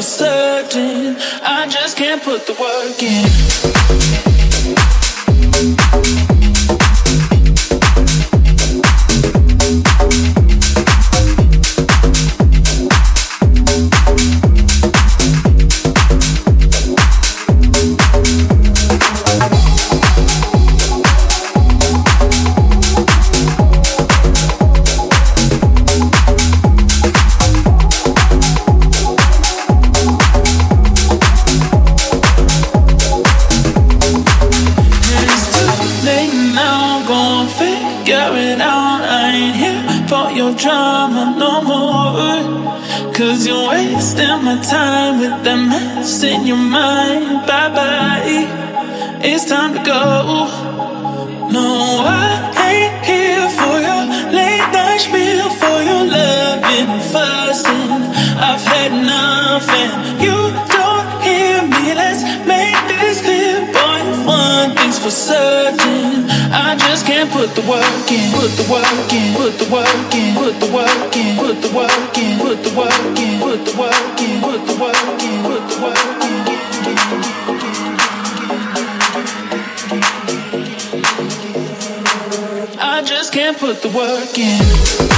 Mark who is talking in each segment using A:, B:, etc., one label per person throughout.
A: for certain. I just can't put the work in. put the work in.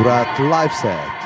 A: Murat Live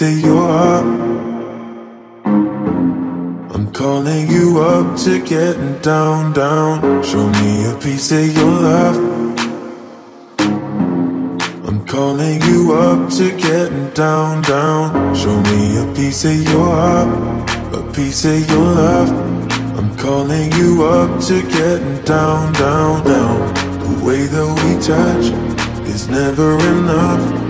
A: say
B: you're up. I'm
C: calling you up to get down, down. Show me a piece of your love. I'm calling you up to get down, down. Show me a piece of your heart, a piece of your love. I'm calling you up to get down, down, down. The way that we touch is never enough.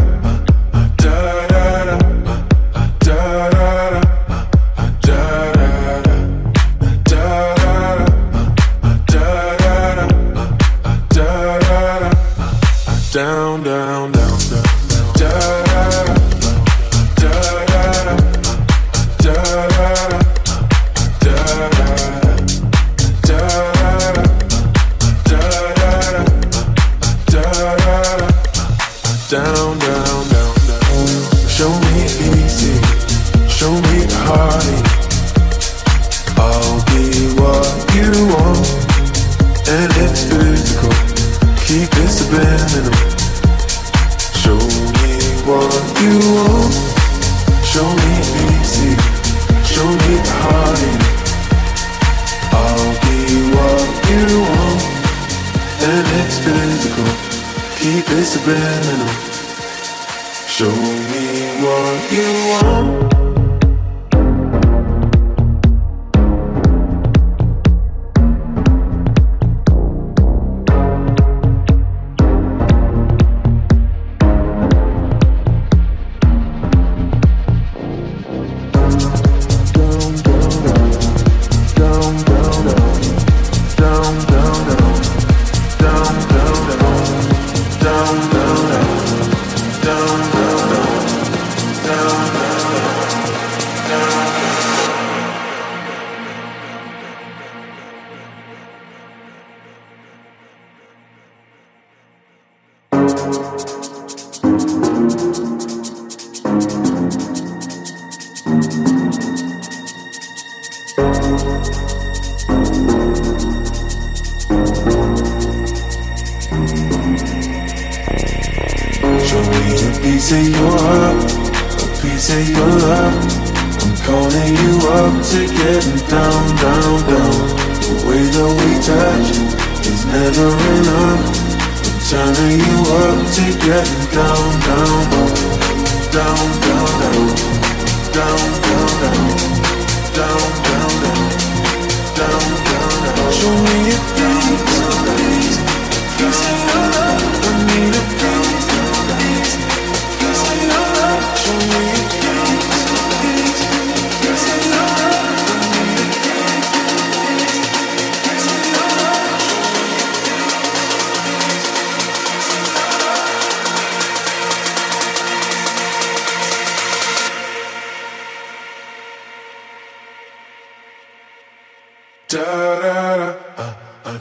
C: Uh, uh, uh,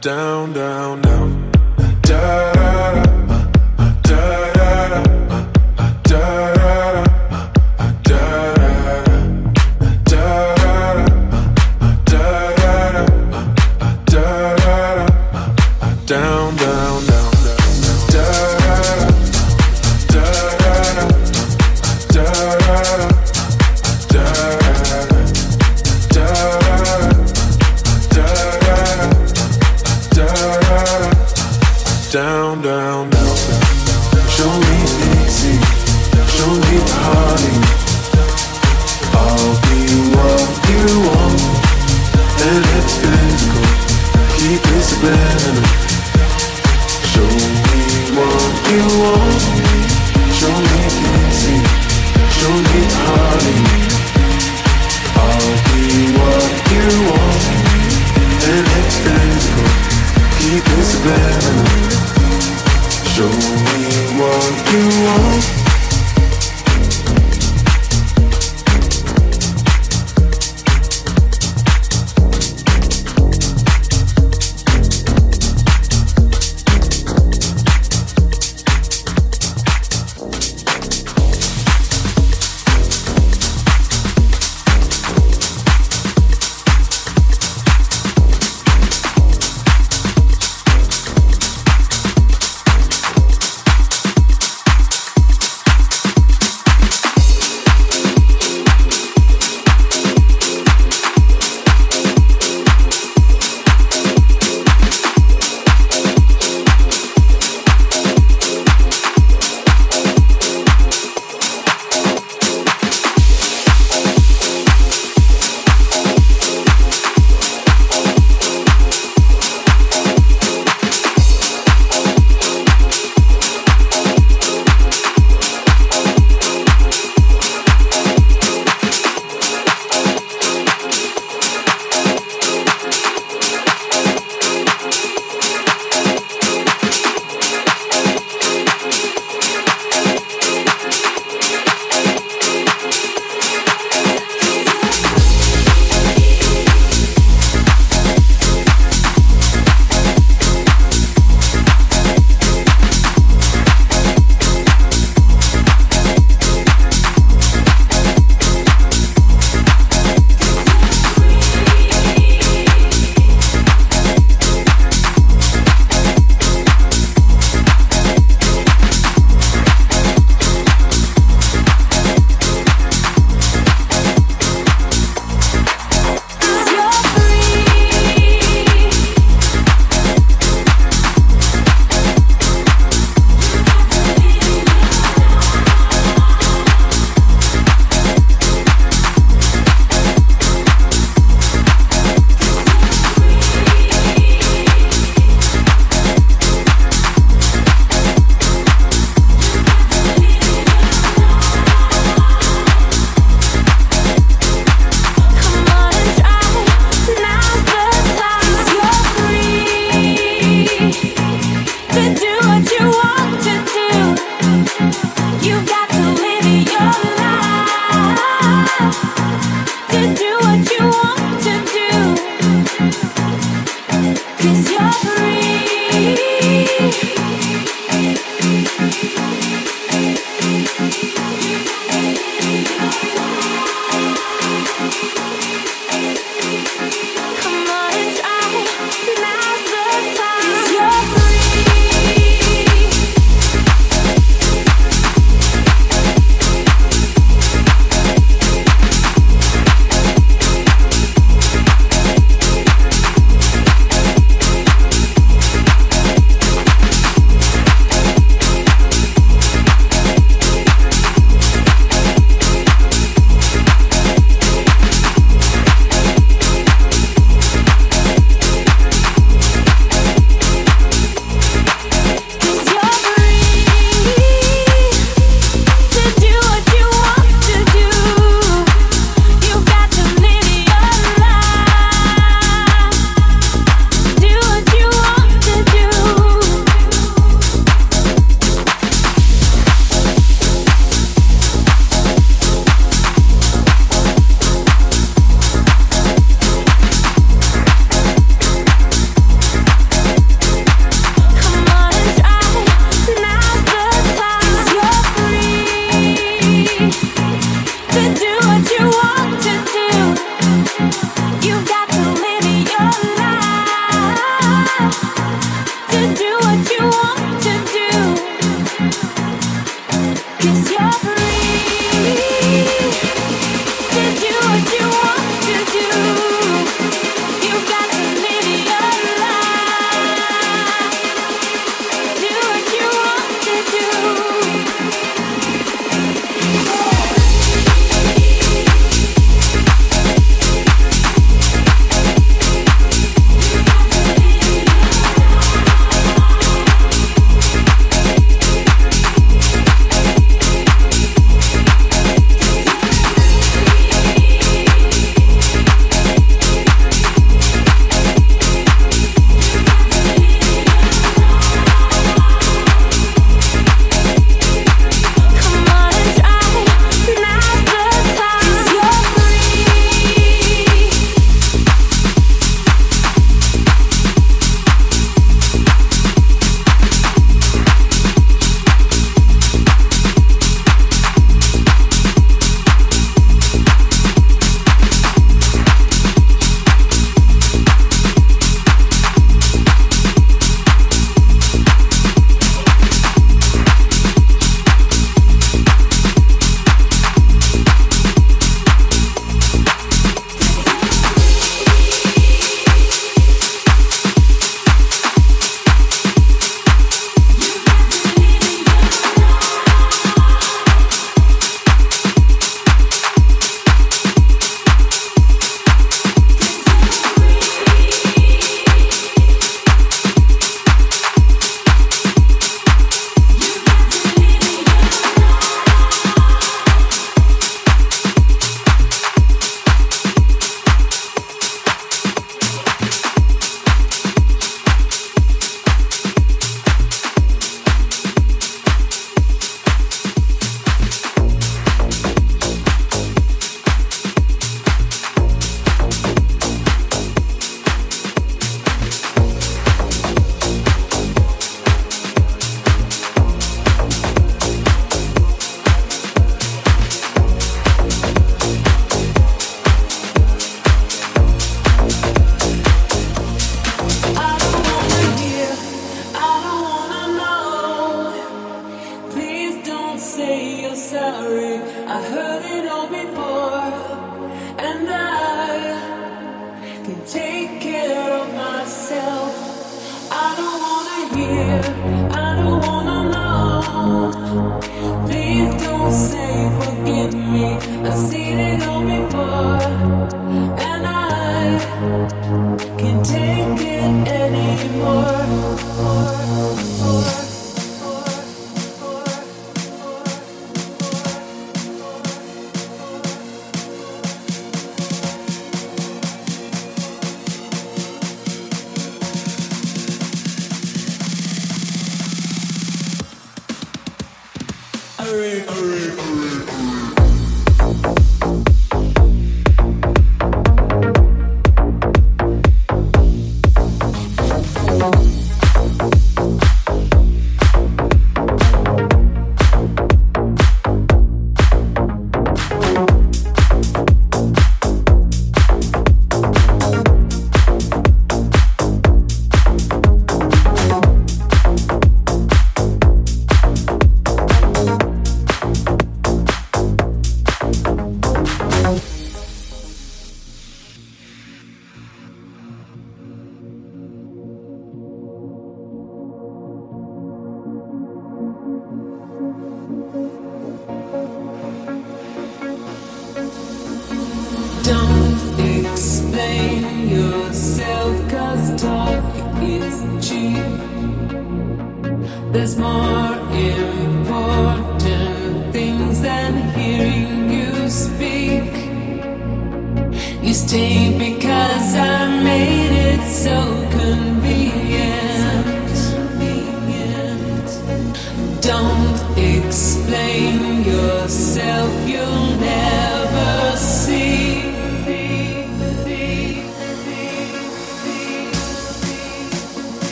C: down, down, down, da.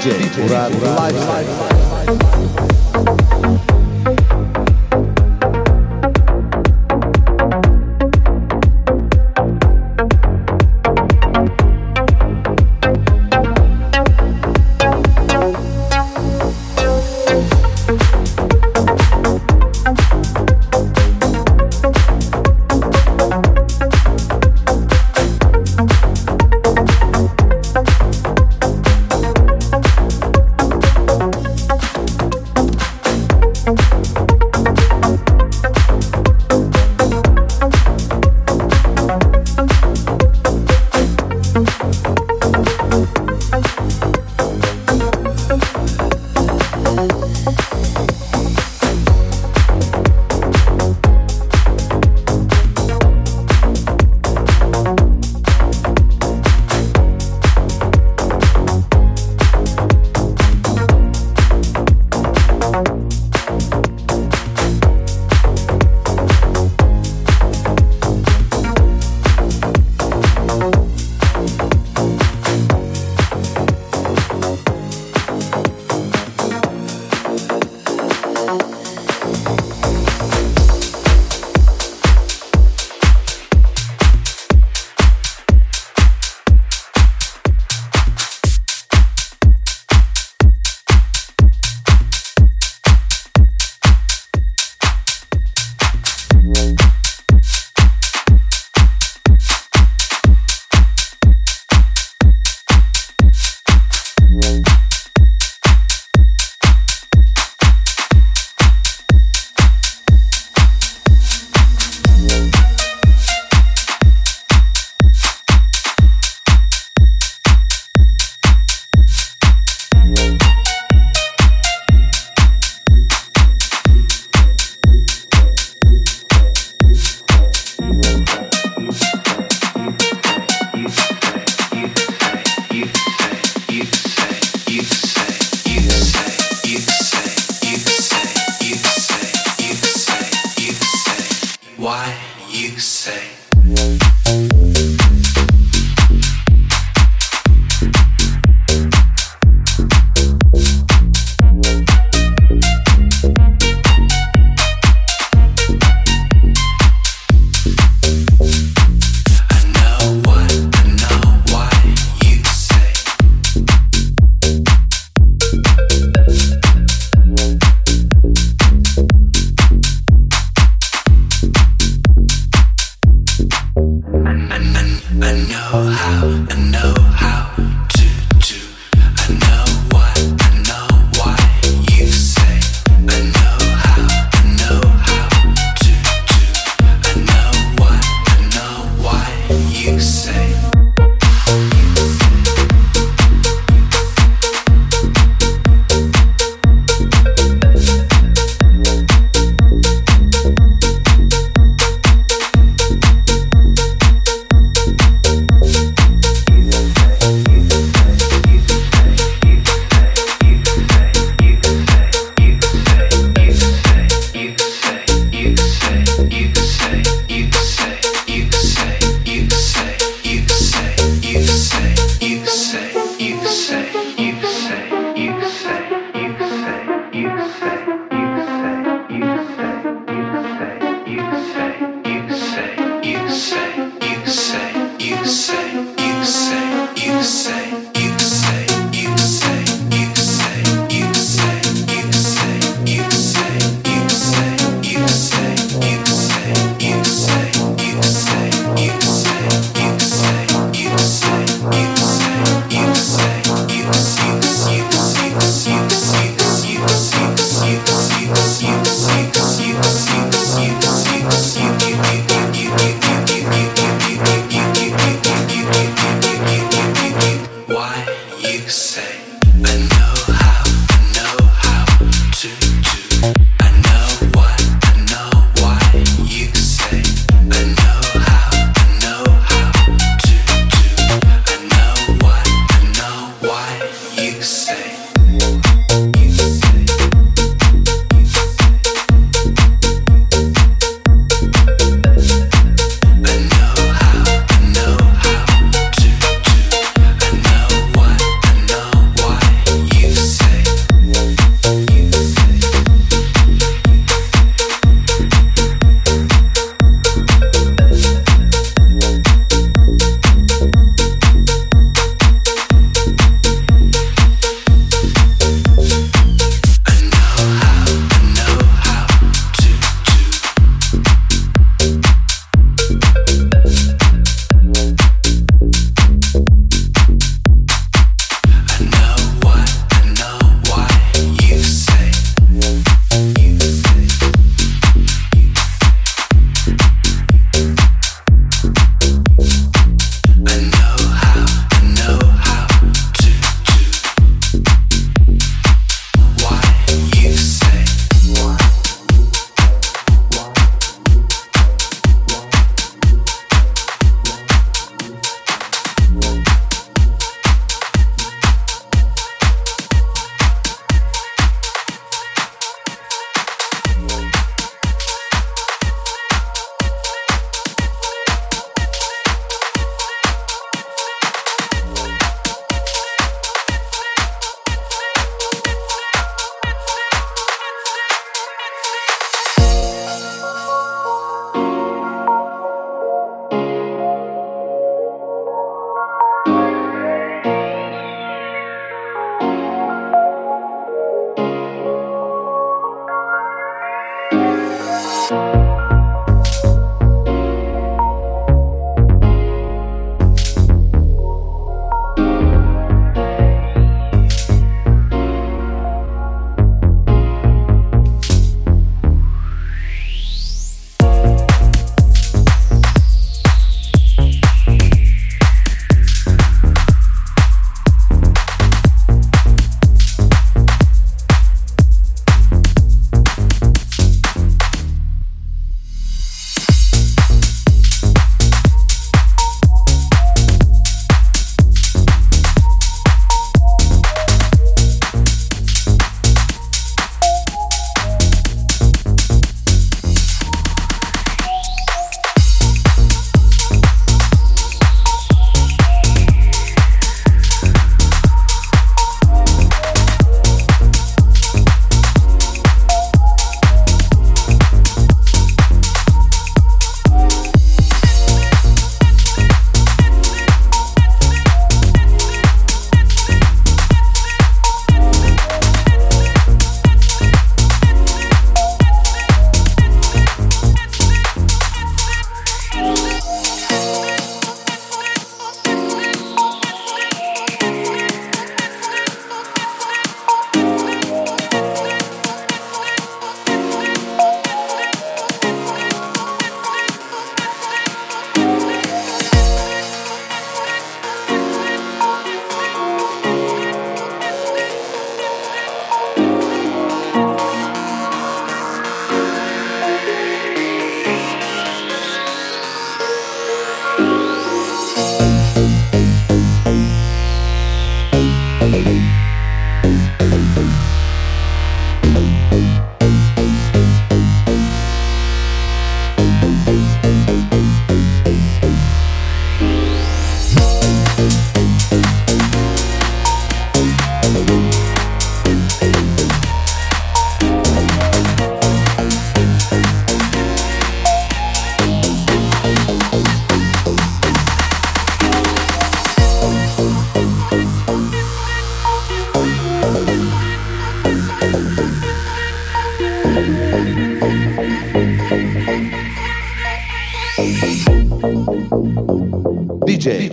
C: DJ Murat Lifestyle.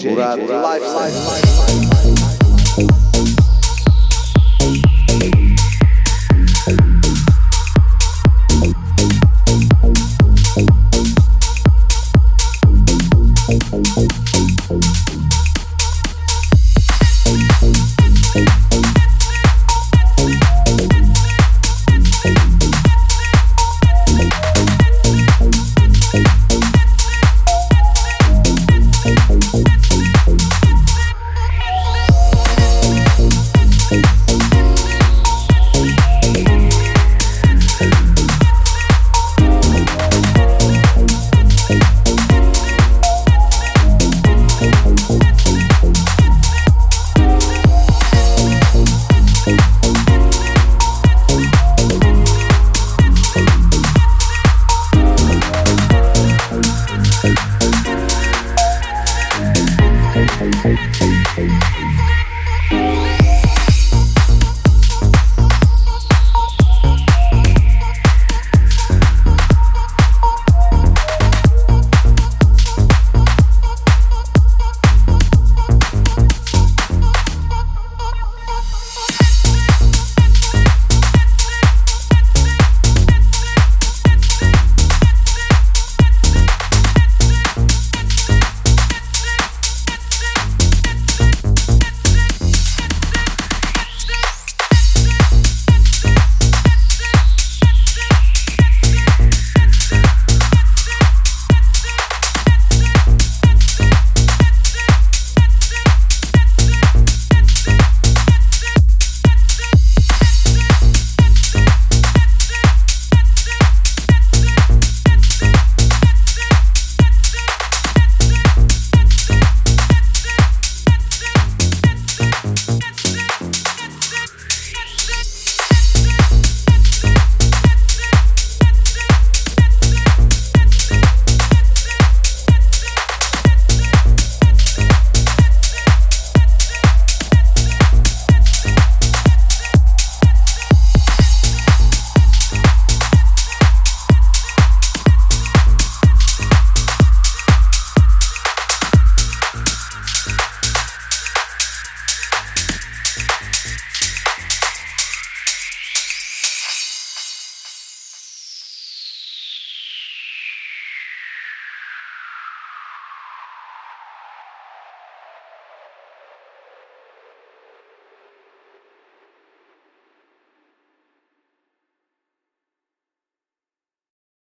D: Murad Lifestyle.